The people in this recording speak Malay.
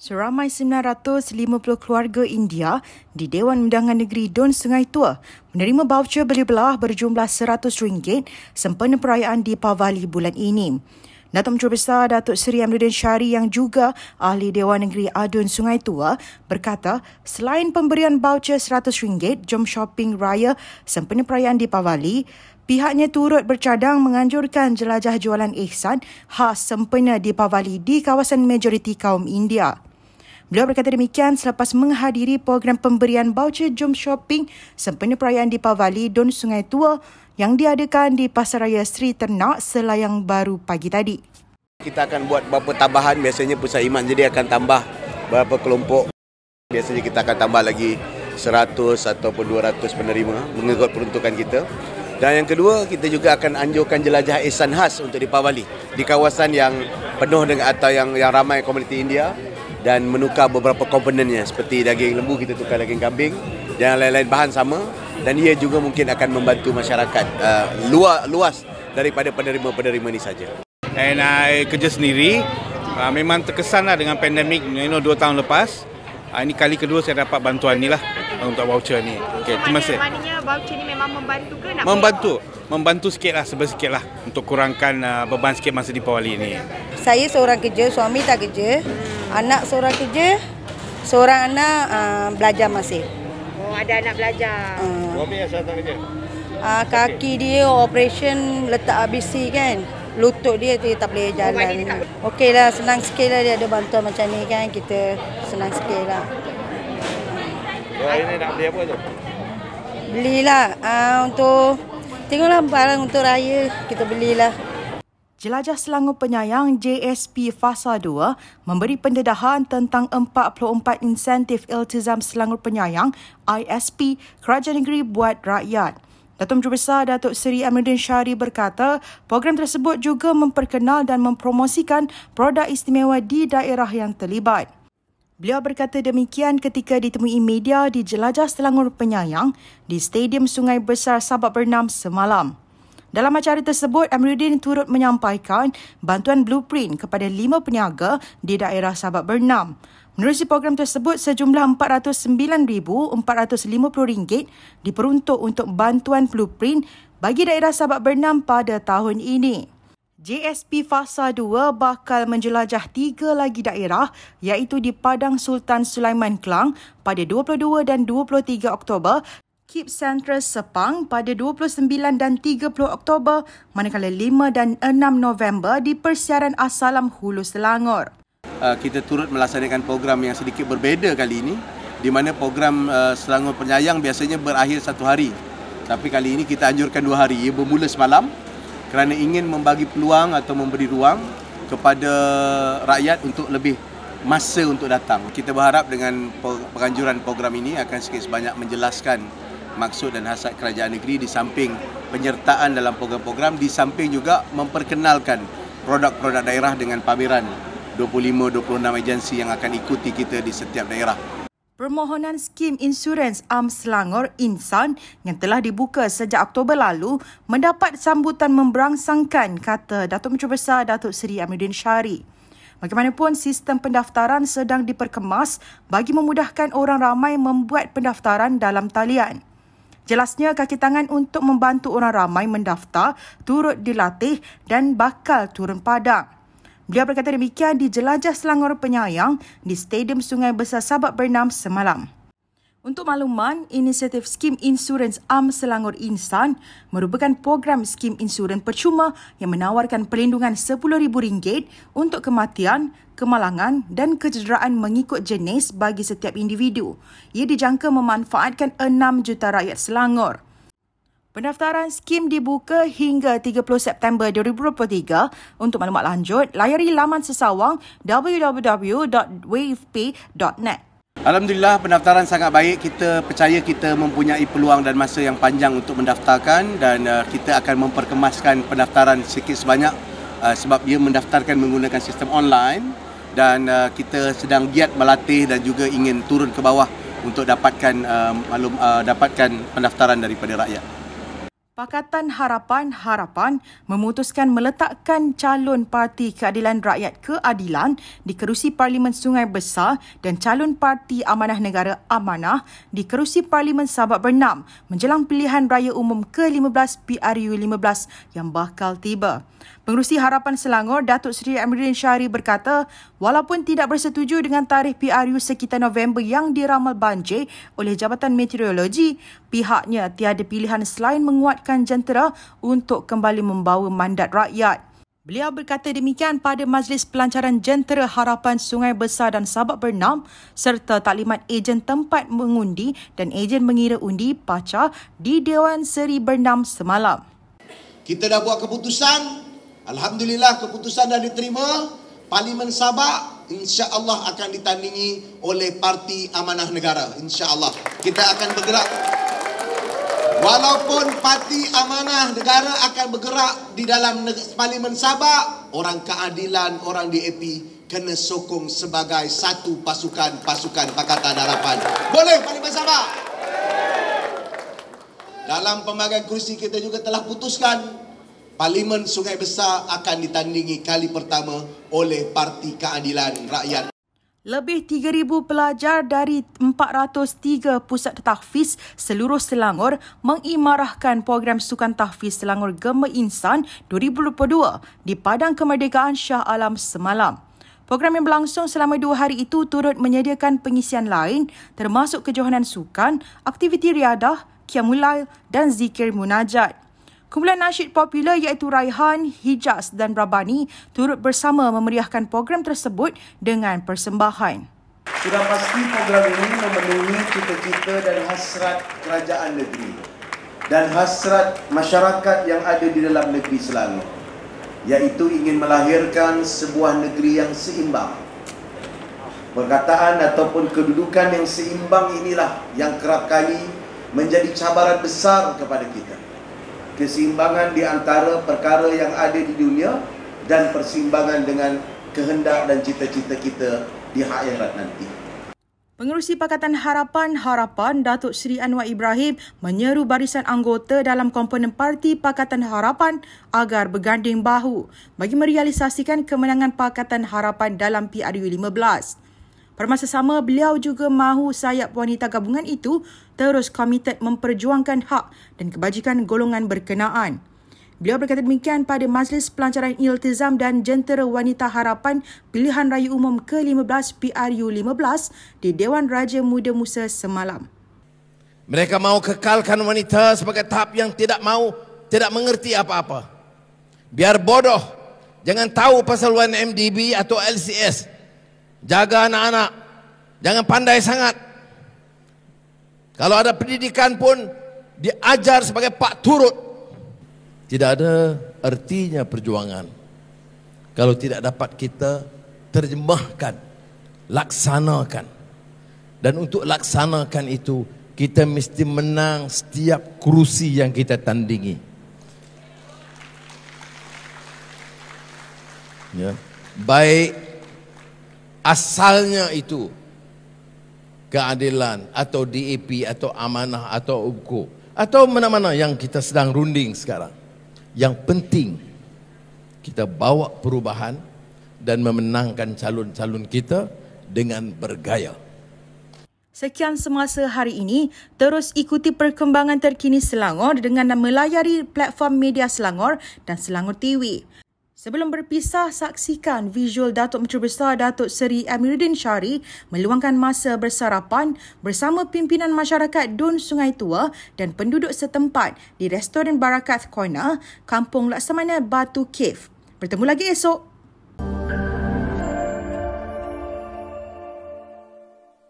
Seramai 950 keluarga India di Dewan Undangan Negeri Don Sungai Tua menerima voucher beli belah berjumlah RM100 sempena perayaan di Pavali bulan ini. Datuk Menteri Besar Datuk Seri Amruddin Syari yang juga ahli Dewan Negeri Adun Sungai Tua berkata selain pemberian voucher RM100 jom shopping raya sempena perayaan di Pavali, Pihaknya turut bercadang menganjurkan jelajah jualan ihsan khas sempena di Pavali di kawasan majoriti kaum India. Beliau berkata demikian selepas menghadiri program pemberian voucher Jom Shopping sempena perayaan di Pavali Don Sungai Tua yang diadakan di Pasaraya Sri Ternak Selayang Baru pagi tadi. Kita akan buat beberapa tambahan biasanya pusat iman jadi akan tambah beberapa kelompok. Biasanya kita akan tambah lagi 100 ataupun 200 penerima mengikut peruntukan kita. Dan yang kedua, kita juga akan anjurkan jelajah ihsan khas untuk di Pavali di kawasan yang penuh dengan atau yang yang ramai komuniti India dan menukar beberapa komponennya seperti daging lembu kita tukar daging kambing dan lain-lain bahan sama dan ia juga mungkin akan membantu masyarakat uh, luas, luas daripada penerima-penerima ini saja. And I kerja sendiri uh, memang terkesanlah dengan pandemik you know, dua tahun lepas. Uh, ini kali kedua saya dapat bantuan ni lah untuk voucher ni. Okay, terima kasih. Maknanya voucher ni memang membantu ke nak Membantu. Membantu sikit lah, sikit lah untuk kurangkan uh, beban sikit masa di Pawali ni. Saya seorang kerja, suami tak kerja. Anak seorang kerja, seorang anak uh, belajar masih. Oh, ada anak belajar. Uh, suami asal tak kerja? Uh, kaki dia operation letak ABC kan. Lutut dia dia tak boleh jalan. Oh, Okey lah, senang sikit lah dia ada bantuan macam ni kan. Kita senang sikit lah. Hari ni nak beli apa tu? Belilah uh, untuk tengoklah barang untuk raya kita belilah. Jelajah Selangor Penyayang JSP Fasa 2 memberi pendedahan tentang 44 insentif Iltizam Selangor Penyayang ISP Kerajaan Negeri buat rakyat. Datuk Menteri Besar Datuk Seri Amruddin Syari berkata, program tersebut juga memperkenal dan mempromosikan produk istimewa di daerah yang terlibat. Beliau berkata demikian ketika ditemui media di Jelajah Selangor Penyayang di Stadium Sungai Besar Sabak Bernam semalam. Dalam acara tersebut, Amruddin turut menyampaikan bantuan blueprint kepada lima peniaga di daerah Sabak Bernam. Menerusi program tersebut, sejumlah RM409,450 diperuntuk untuk bantuan blueprint bagi daerah Sabak Bernam pada tahun ini. JSP Fasa 2 bakal menjelajah tiga lagi daerah iaitu di Padang Sultan Sulaiman Kelang pada 22 dan 23 Oktober, Keep Central Sepang pada 29 dan 30 Oktober, manakala 5 dan 6 November di Persiaran Asalam Hulu Selangor. Uh, kita turut melaksanakan program yang sedikit berbeza kali ini di mana program uh, Selangor Penyayang biasanya berakhir satu hari. Tapi kali ini kita anjurkan dua hari. Ia bermula semalam kerana ingin membagi peluang atau memberi ruang kepada rakyat untuk lebih masa untuk datang. Kita berharap dengan penganjuran program ini akan sikit sebanyak menjelaskan maksud dan hasrat kerajaan negeri di samping penyertaan dalam program-program di samping juga memperkenalkan produk-produk daerah dengan pameran 25-26 agensi yang akan ikuti kita di setiap daerah. Permohonan skim insurans Am Selangor Insan yang telah dibuka sejak Oktober lalu mendapat sambutan memberangsangkan kata Datuk Menteri Besar Datuk Seri Amruddin Syari. Bagaimanapun sistem pendaftaran sedang diperkemas bagi memudahkan orang ramai membuat pendaftaran dalam talian. Jelasnya kaki tangan untuk membantu orang ramai mendaftar turut dilatih dan bakal turun padang. Beliau berkata demikian di Jelajah Selangor Penyayang di Stadium Sungai Besar Sabak Bernam semalam. Untuk makluman, inisiatif Skim Insurans Am Selangor Insan merupakan program skim insurans percuma yang menawarkan perlindungan RM10,000 untuk kematian, kemalangan dan kecederaan mengikut jenis bagi setiap individu. Ia dijangka memanfaatkan 6 juta rakyat Selangor. Pendaftaran skim dibuka hingga 30 September 2023. Untuk maklumat lanjut, layari laman sesawang www.wavepay.net. Alhamdulillah pendaftaran sangat baik. Kita percaya kita mempunyai peluang dan masa yang panjang untuk mendaftarkan dan uh, kita akan memperkemaskan pendaftaran sikit sebanyak uh, sebab ia mendaftarkan menggunakan sistem online dan uh, kita sedang giat melatih dan juga ingin turun ke bawah untuk dapatkan uh, maklum uh, dapatkan pendaftaran daripada rakyat. Pakatan Harapan Harapan memutuskan meletakkan calon Parti Keadilan Rakyat Keadilan di kerusi Parlimen Sungai Besar dan calon Parti Amanah Negara Amanah di kerusi Parlimen Sabak Bernam menjelang pilihan raya umum ke-15 PRU 15 yang bakal tiba. Pengerusi Harapan Selangor, Datuk Seri Amiruddin Syari berkata, walaupun tidak bersetuju dengan tarikh PRU sekitar November yang diramal banjir oleh Jabatan Meteorologi, pihaknya tiada pilihan selain menguatkan jentera untuk kembali membawa mandat rakyat. Beliau berkata demikian pada Majlis Pelancaran Jentera Harapan Sungai Besar dan Sabak Bernam serta taklimat ejen tempat mengundi dan ejen mengira undi PACA di Dewan Seri Bernam semalam. Kita dah buat keputusan Alhamdulillah keputusan dah diterima. Parlimen Sabak insya-Allah akan ditandingi oleh Parti Amanah Negara. Insya-Allah kita akan bergerak Walaupun Parti Amanah Negara akan bergerak di dalam Parlimen Sabak, orang keadilan, orang DAP kena sokong sebagai satu pasukan-pasukan Pakatan Harapan. Boleh Parlimen Sabak? Dalam pembagian kursi kita juga telah putuskan Parlimen Sungai Besar akan ditandingi kali pertama oleh Parti Keadilan Rakyat. Lebih 3,000 pelajar dari 403 pusat tahfiz seluruh Selangor mengimarahkan program Sukan Tahfiz Selangor Gema Insan 2022 di Padang Kemerdekaan Shah Alam semalam. Program yang berlangsung selama dua hari itu turut menyediakan pengisian lain termasuk kejohanan sukan, aktiviti riadah, kiamulail dan zikir munajat. Kumpulan nasyid popular iaitu Raihan, Hijaz dan Rabani turut bersama memeriahkan program tersebut dengan persembahan. Sudah pasti program ini memenuhi cita-cita dan hasrat kerajaan negeri dan hasrat masyarakat yang ada di dalam negeri Selangor iaitu ingin melahirkan sebuah negeri yang seimbang. Perkataan ataupun kedudukan yang seimbang inilah yang kerap kali menjadi cabaran besar kepada kita keseimbangan di antara perkara yang ada di dunia dan persimbangan dengan kehendak dan cita-cita kita di akhirat nanti. Pengerusi Pakatan Harapan Harapan Datuk Seri Anwar Ibrahim menyeru barisan anggota dalam komponen Parti Pakatan Harapan agar berganding bahu bagi merealisasikan kemenangan Pakatan Harapan dalam PRU 15. Permasa sama, beliau juga mahu sayap wanita gabungan itu terus komited memperjuangkan hak dan kebajikan golongan berkenaan. Beliau berkata demikian pada Majlis Pelancaran Iltizam dan Jentera Wanita Harapan Pilihan Raya Umum ke-15 PRU 15 di Dewan Raja Muda Musa semalam. Mereka mahu kekalkan wanita sebagai tahap yang tidak mahu, tidak mengerti apa-apa. Biar bodoh, jangan tahu pasal 1MDB atau LCS. Jaga anak-anak. Jangan pandai sangat. Kalau ada pendidikan pun diajar sebagai pak turut. Tidak ada artinya perjuangan. Kalau tidak dapat kita terjemahkan, laksanakan. Dan untuk laksanakan itu, kita mesti menang setiap kerusi yang kita tandingi. Ya. Baik asalnya itu keadilan atau DAP atau amanah atau UKO atau mana-mana yang kita sedang runding sekarang. Yang penting kita bawa perubahan dan memenangkan calon-calon kita dengan bergaya. Sekian semasa hari ini, terus ikuti perkembangan terkini Selangor dengan melayari platform media Selangor dan Selangor TV. Sebelum berpisah, saksikan visual Datuk Menteri Besar Datuk Seri Amiruddin Syari meluangkan masa bersarapan bersama pimpinan masyarakat Dun Sungai Tua dan penduduk setempat di Restoran Barakat Corner, Kampung Laksamana Batu Cave. Bertemu lagi esok.